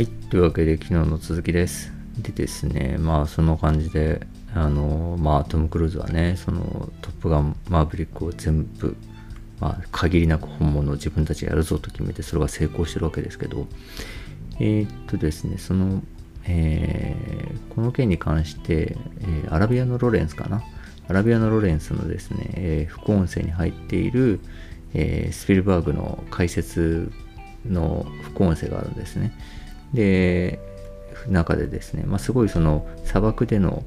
はい。というわけで、昨日の続きです。でですね、まあ、その感じで、あの、まあ、トム・クルーズはね、その、トップガン・マーヴリックを全部、まあ、限りなく本物を自分たちでやるぞと決めて、それが成功してるわけですけど、えーっとですね、その、えーこの件に関して、えーアラビアのロレンスかな？アラビアのロレンスのですね、えー副音声に入っている、えースピルバーグの解説の副音声があるんですね。で、中でですね、まあ、すごいその砂漠での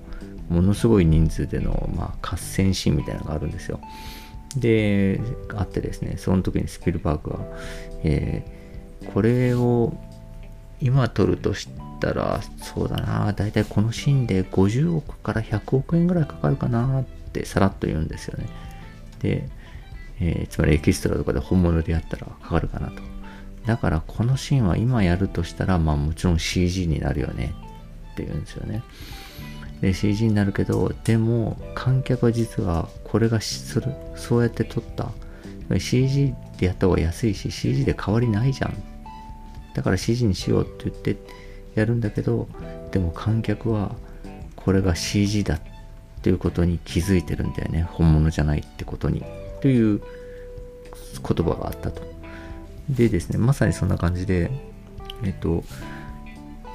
ものすごい人数での、まあ、合戦シーンみたいなのがあるんですよ。で、あってですね、その時にスピルバーグは、えーこれを今撮るとしたら、そうだな、だいたいこのシーンで50億から100億円ぐらいかかるかなってさらっと言うんですよね。で、えーつまりエキストラとかで本物でやったらかかるかなと。だからこのシーンは今やるとしたら、まあもちろん CG になるよねって言うんですよね。で CG になるけど、でも観客は実はこれがする、そうやって撮った。CG でやった方が安いし、CG で変わりないじゃん。だから CG にしようって言ってやるんだけど、でも観客はこれが CG だっていうことに気づいてるんだよね。本物じゃないってことに。という言葉があったと。でですね、まさにそんな感じで、えっと、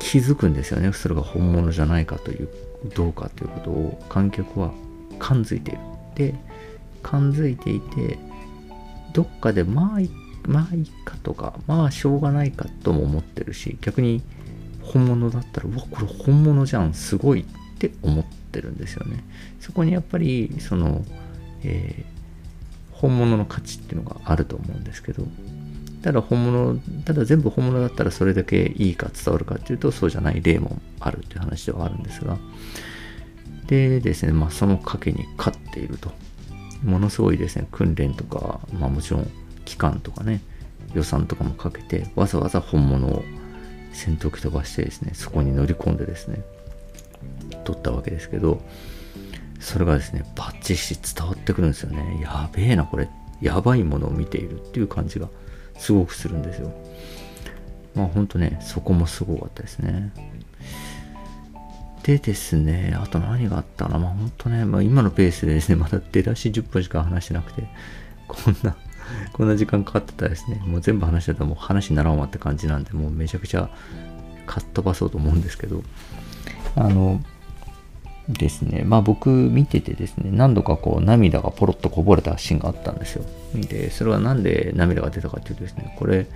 気づくんですよね。それが本物じゃないかという、どうかということを観客は感づいている。で、感づいていて、どっかでまあいまあいいかとか、まあしょうがないかとも思ってるし、逆に本物だったら、うわ、これ本物じゃん、すごいって思ってるんですよね。そこにやっぱり、その、えー本物の価値っていうのがあると思うんですけど、ただ本物、ただ全部本物だったらそれだけいいか伝わるかっていうと、そうじゃない例もあるっていう話ではあるんですが、でですね、まあその賭けに勝っていると。ものすごいですね、訓練とか、まあもちろん期間とかね、予算とかもかけて、わざわざ本物を戦闘機飛ばしてですね、そこに乗り込んでですね、取ったわけですけど、それがですね、バッチシ伝わってくるんですよね。やべえな、これ。やばいものを見ているっていう感じがすごくするんですよ。まあほんとね、そこもすごかったですね。でですね、あと何があったかな。まあほんとね、まあ今のペースでですね、まだ出だし10分しか話してなくて、こんな、こんな時間かかってたらですね、もう全部話してたらもう話にならんわって感じなんで、もうめちゃくちゃかっ飛ばそうと思うんですけど、あの、ですね、まあ僕見ててですね、何度かこう涙がポロッとこぼれたシーンがあったんですよ。で、それはなんで涙が出たかっていうとですね、これ、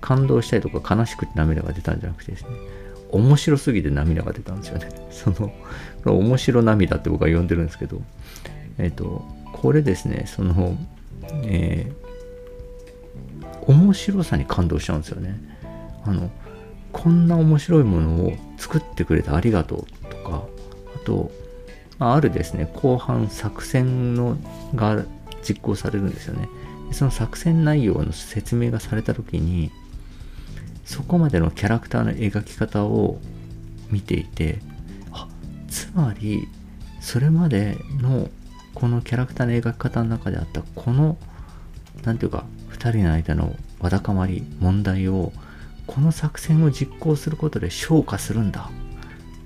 感動したりとか悲しくて涙が出たんじゃなくてですね、面白すぎて涙が出たんですよね。その、面白涙って僕は呼んでるんですけど、えっ、と、これですね、その、えー面白さに感動しちゃうんですよね。あの、こんな面白いものを作ってくれてありがとうとか、と、まあるですね、後半作戦のが実行されるんですよね。その作戦内容の説明がされた時に、そこまでのキャラクターの描き方を見ていて、あ、つまり、それまでのこのキャラクターの描き方の中であったこの、なんていうか、二人の間のわだかまり、問題を、この作戦を実行することで消化するんだ。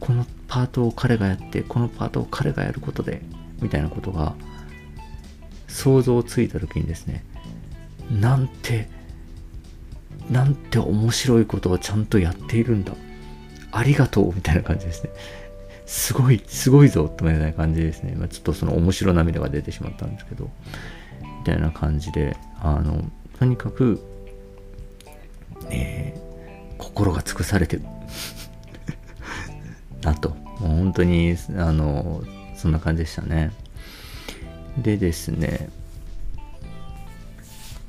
このパートを彼がやって、このパートを彼がやることで、みたいなことが、想像ついた時にですね、なんて、なんて面白いことをちゃんとやっているんだ。ありがとうみたいな感じですね。すごい、すごいぞとみたいな感じですね。まあ、ちょっとその面白涙が出てしまったんですけど、みたいな感じで、あの、とにかく、えー心が尽くされてる。なと。もう本当に、あの、そんな感じでしたね。でですね、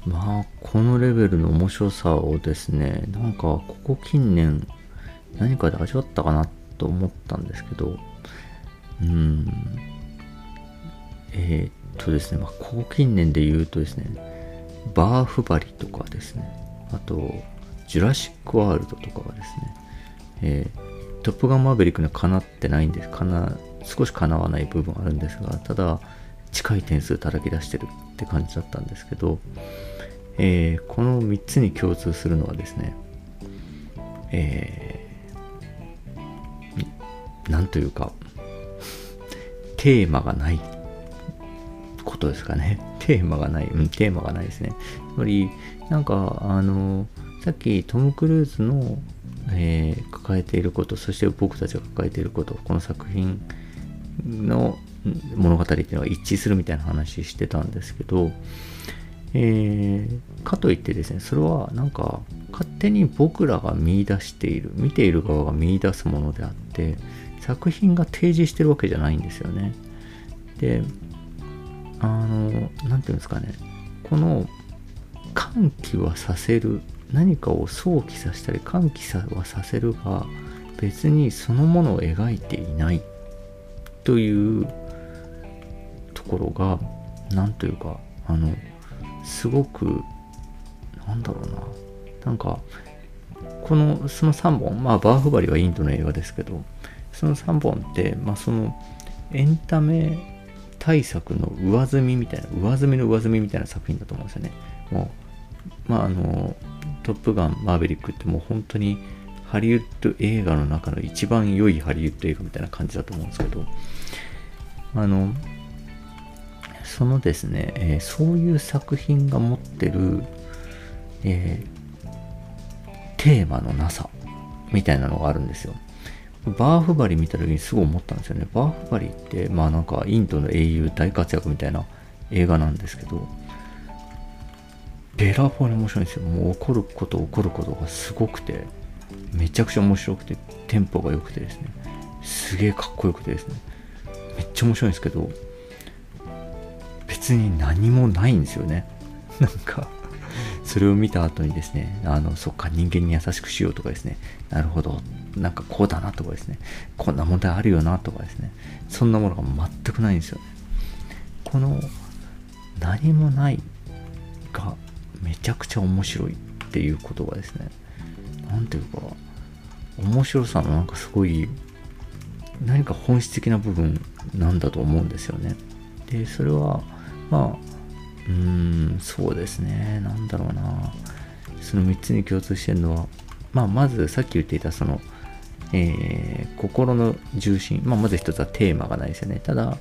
まあ、このレベルの面白さをですね、なんか、ここ近年、何かで味わったかなと思ったんですけど、うん、えーっとですね、まあ、ここ近年で言うとですね、バーフバリとかですね、あと、ジュラシックワールドとかがですね、えートップガンマーベリックにはかなってないんです、かな、少しかなわない部分あるんですが、ただ、近い点数叩き出してるって感じだったんですけど、えーこの3つに共通するのはですね、えなんというかテーマがないことですかね。テーマがない、うん、テーマがないですね。つまりなんかあのさっきトム・クルーズの、えー、抱えていることそして僕たちが抱えていることこの作品の物語っていうのは一致するみたいな話してたんですけど、えー、かといってですねそれはなんか勝手に僕らが見出している見ている側が見出すものであって作品が提示してるわけじゃないんですよね。であの何て言うんですかねこの歓喜はさせる何かを想起させたり歓喜はさせるが別にそのものを描いていないというところが何というかあのすごくなんだろうななんかこのその3本まあバーフバリはインドの映画ですけどその3本ってまあそのエンタメ対策の上積みみたいな上積みの上積みみたいな作品だと思うんですよねもうまああのトップガンマーヴェリックってもう本当にハリウッド映画の中の一番良いハリウッド映画みたいな感じだと思うんですけどあのそのですね、えー、そういう作品が持ってる、えー、テーマのなさみたいなのがあるんですよ。バーフバリ見た時にすごい思ったんですよね。バーフバリって、まあなんかインドの英雄大活躍みたいな映画なんですけど、べらぼうに面白いんですよ。もう起こること起こることがすごくて、めちゃくちゃ面白くて、テンポが良くてですね、すげえかっこよくてですね、めっちゃ面白いんですけど、別に何もないんですよね。なんかそれを見た後にですね、あの、そっか、人間に優しくしようとかですね、なるほど、なんかこうだなとかですね、こんな問題あるよなとかですね、そんなものが全くないんですよね。この、何もないめちゃくちゃ面白いっていうことがですね、なんていうか、面白さのなんかすごい、何か本質的な部分なんだと思うんですよね。で、それは、まあ、うーん、そうですね。なんだろうな。その3つに共通してるのは、まあ、まずさっき言っていたその、えー、心の重心。まあ、まず一つはテーマがないですよね。ただ、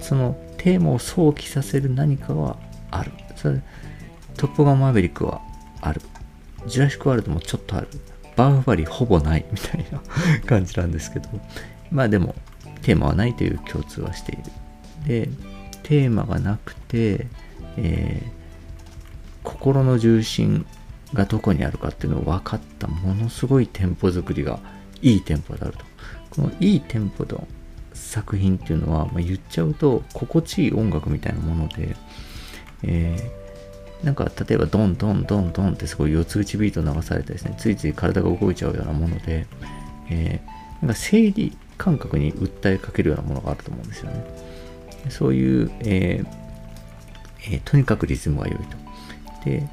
そのテーマを想起させる何かはある。それトップガンマーヴェリックはある。ジュラシックワールドもちょっとある。バーフバリーほぼないみたいな感じなんですけど。まあでも、テーマはないという共通はしている。で、テーマがなくて、えー、心の重心がどこにあるかっていうのを分かったものすごいテンポ作りがいいテンポであると。このいいテンポの作品っていうのは、まあ、言っちゃうと心地いい音楽みたいなもので、え、なんか例えばドンドンドンドンってすごい四つ打ちビート流されてですね、ついつい体が動いちゃうようなもので、えー、なんか生理感覚に訴えかけるようなものがあると思うんですよね。そういう、えーえー、とにかくリズムが良いと。で、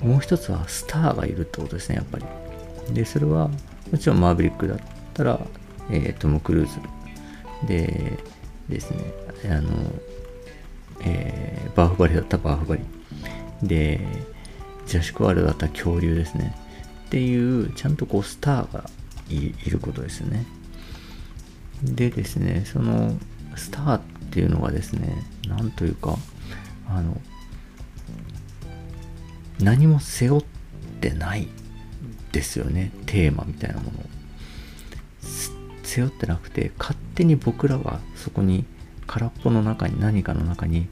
もう一つはスターがいるってことですね、やっぱり。で、それは、もちろんマーヴェリックだったら、えー、トム・クルーズ。で、ですね、あの、えー、バーフバリだったバーフバリ。で、ジャシック・ワールだった恐竜ですね。っていう、ちゃんとこう、スターがいることですね。でですね、その、スターっっていうのがですね、なんというか、あの、何も背負ってないですよね、テーマみたいなものを。背負ってなくて、勝手に僕らがそこに空っぽの中に何かの中に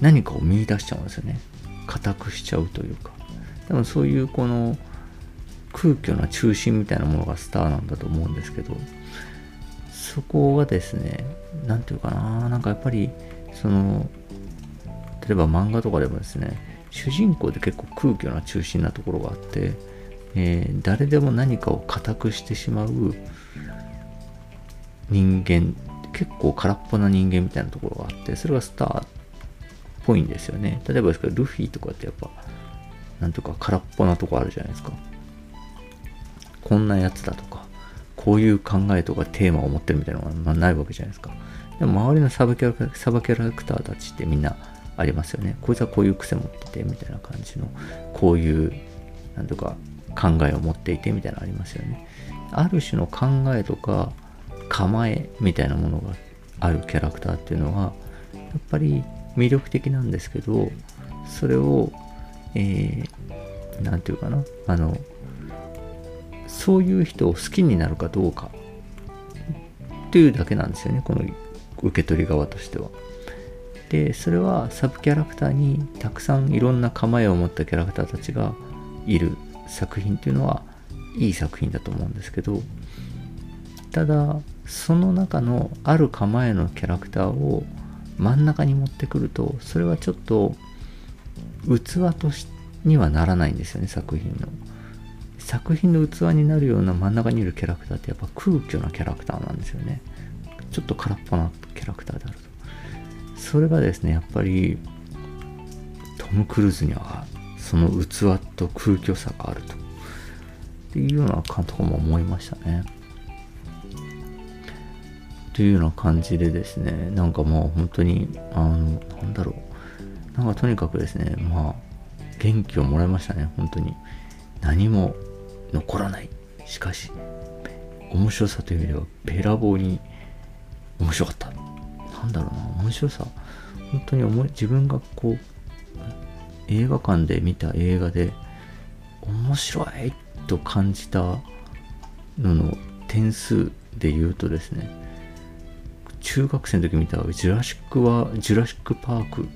何かを見出しちゃうんですよね。固くしちゃうというか。多分そういうこの空虚な中心みたいなものがスターなんだと思うんですけど、そこがですね、何て言うかな、なんかやっぱり、その、例えば漫画とかでもですね、主人公で結構空虚な中心なところがあって、えー、誰でも何かを固くしてしまう人間、結構空っぽな人間みたいなところがあって、それがスターっぽいんですよね。例えばですけど、ルフィとかってやっぱ、なんとか空っぽなとこあるじゃないですか。こんなやつだとか、こういう考えとかテーマを持ってるみたいなのがないわけじゃないですか。でも周りのサブキャラサブキャラクターたちってみんなありますよね。こいつはこういう癖持っててみたいな感じの、こういう、なんとか考えを持っていてみたいなのありますよね。ある種の考えとか構えみたいなものがあるキャラクターっていうのはやっぱり魅力的なんですけどそれをえー、て言うかなあのそういう人を好きになるかどうかっていうだけなんですよねこの受け取り側としては。でそれはサブキャラクターにたくさんいろんな構えを持ったキャラクターたちがいる作品っていうのはいい作品だと思うんですけどただその中のある構えのキャラクターを真ん中に持ってくるとそれはちょっと器としにはならないんですよね作品の。作品の器になるような真ん中にいるキャラクターってやっぱ空虚なキャラクターなんですよね。ちょっと空っぽなキャラクターであると。それがですねやっぱりトム・クルーズにはその器と空虚さがあると。っていうような感とかも思いましたね。というような感じでですねなんかもう本当にあのなんだろう。なんかとにかくですねまあ元気をもらいましたね本当に。何も残らない。しかし面白さという意味ではべらぼうに面白かった。なんだろうな面白さ。本当に思い自分がこう映画館で見た映画で面白いと感じたのの点数で言うとですね中学生の時見たジュラシックはジュラシックパーク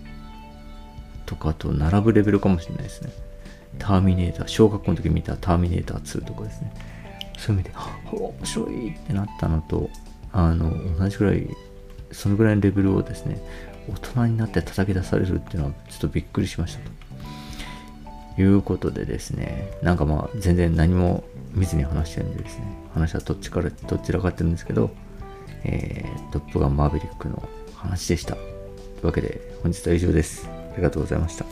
とかと並ぶレベルかもしれないですね。ターミネーター小学校の時見たターミネーター2とかですね。そういう意味で面白いってなったのとあの同じぐらいそのぐらいのレベルをですね大人になって叩き出されるっていうのはちょっとびっくりしましたと。いうことでですねなんかまあ全然何も見ずに話してるんでですね話はどっちからどちらかってるんですけど、えー、トップガンマーヴェリックの話でした。というわけで本日は以上です。ありがとうございました。